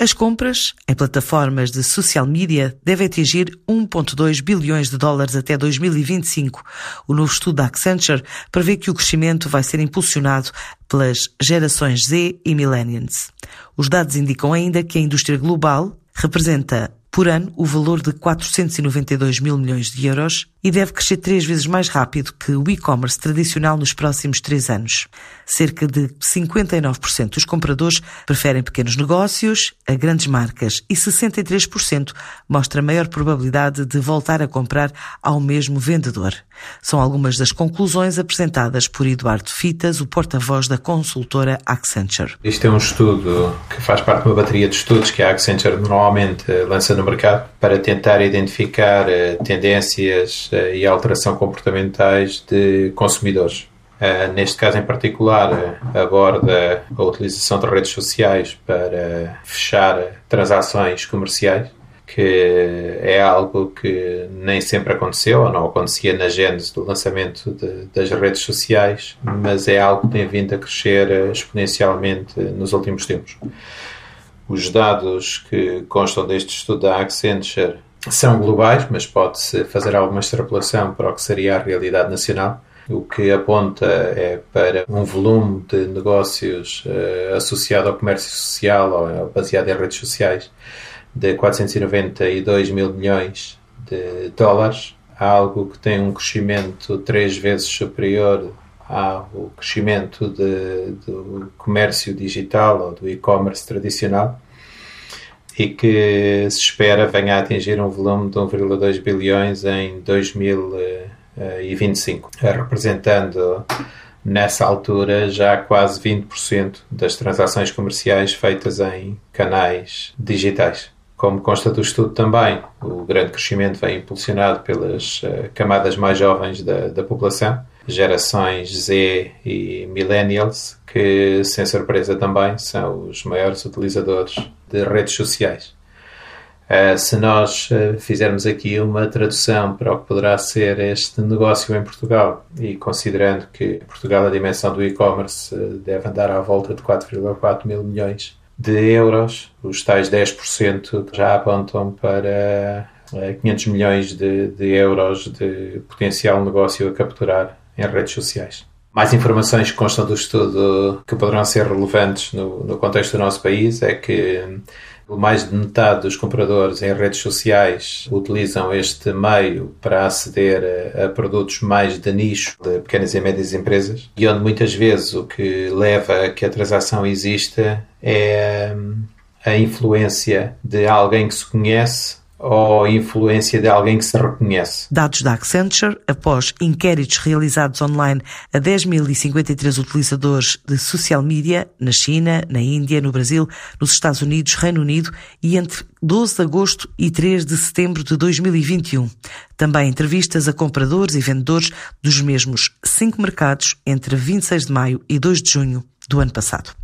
As compras em plataformas de social media devem atingir 1,2 bilhões de dólares até 2025. O novo estudo da Accenture prevê que o crescimento vai ser impulsionado pelas gerações Z e Millennials. Os dados indicam ainda que a indústria global representa por ano o valor de 492 mil milhões de euros e deve crescer três vezes mais rápido que o e-commerce tradicional nos próximos três anos. Cerca de 59% dos compradores preferem pequenos negócios a grandes marcas e 63% mostra maior probabilidade de voltar a comprar ao mesmo vendedor. São algumas das conclusões apresentadas por Eduardo Fitas, o porta-voz da consultora Accenture. Este é um estudo que faz parte de uma bateria de estudos que a Accenture normalmente lança no mercado para tentar identificar eh, tendências eh, e alteração comportamentais de consumidores. Uh, neste caso em particular, uh, aborda a utilização de redes sociais para fechar transações comerciais, que é algo que nem sempre aconteceu, ou não acontecia na gênese do lançamento de, das redes sociais, mas é algo que tem vindo a crescer exponencialmente nos últimos tempos. Os dados que constam deste estudo da Accenture são globais, mas pode-se fazer alguma extrapolação para o que seria a realidade nacional, o que aponta é para um volume de negócios uh, associado ao comércio social ou baseado em redes sociais de 492 mil milhões de dólares, algo que tem um crescimento três vezes superior ao crescimento de, do comércio digital ou do e-commerce tradicional e que se espera venha a atingir um volume de 1,2 bilhões em 2025, representando nessa altura já quase 20% das transações comerciais feitas em canais digitais. Como consta do estudo também, o grande crescimento vem impulsionado pelas uh, camadas mais jovens da, da população, gerações Z e Millennials, que, sem surpresa também, são os maiores utilizadores de redes sociais. Uh, se nós uh, fizermos aqui uma tradução para o que poderá ser este negócio em Portugal, e considerando que em Portugal a dimensão do e-commerce deve andar à volta de 4,4 mil milhões de euros, os tais 10% já apontam para 500 milhões de, de euros de potencial negócio a capturar em redes sociais. Mais informações que constam do estudo que poderão ser relevantes no, no contexto do nosso país é que mais de metade dos compradores em redes sociais utilizam este meio para aceder a, a, produtos mais de nicho de pequenas e médias empresas. E onde muitas vezes o que leva a que a transação exista é hum, a influência de alguém que se conhece ou influência de alguém que se reconhece. Dados da Accenture, após inquéritos realizados online a 10.053 utilizadores de social media na China, na Índia, no Brasil, nos Estados Unidos, Reino Unido e entre 12 de agosto e 3 de setembro de 2021. Também entrevistas a compradores e vendedores dos mesmos cinco mercados entre 26 de maio e 2 de junho do ano passado.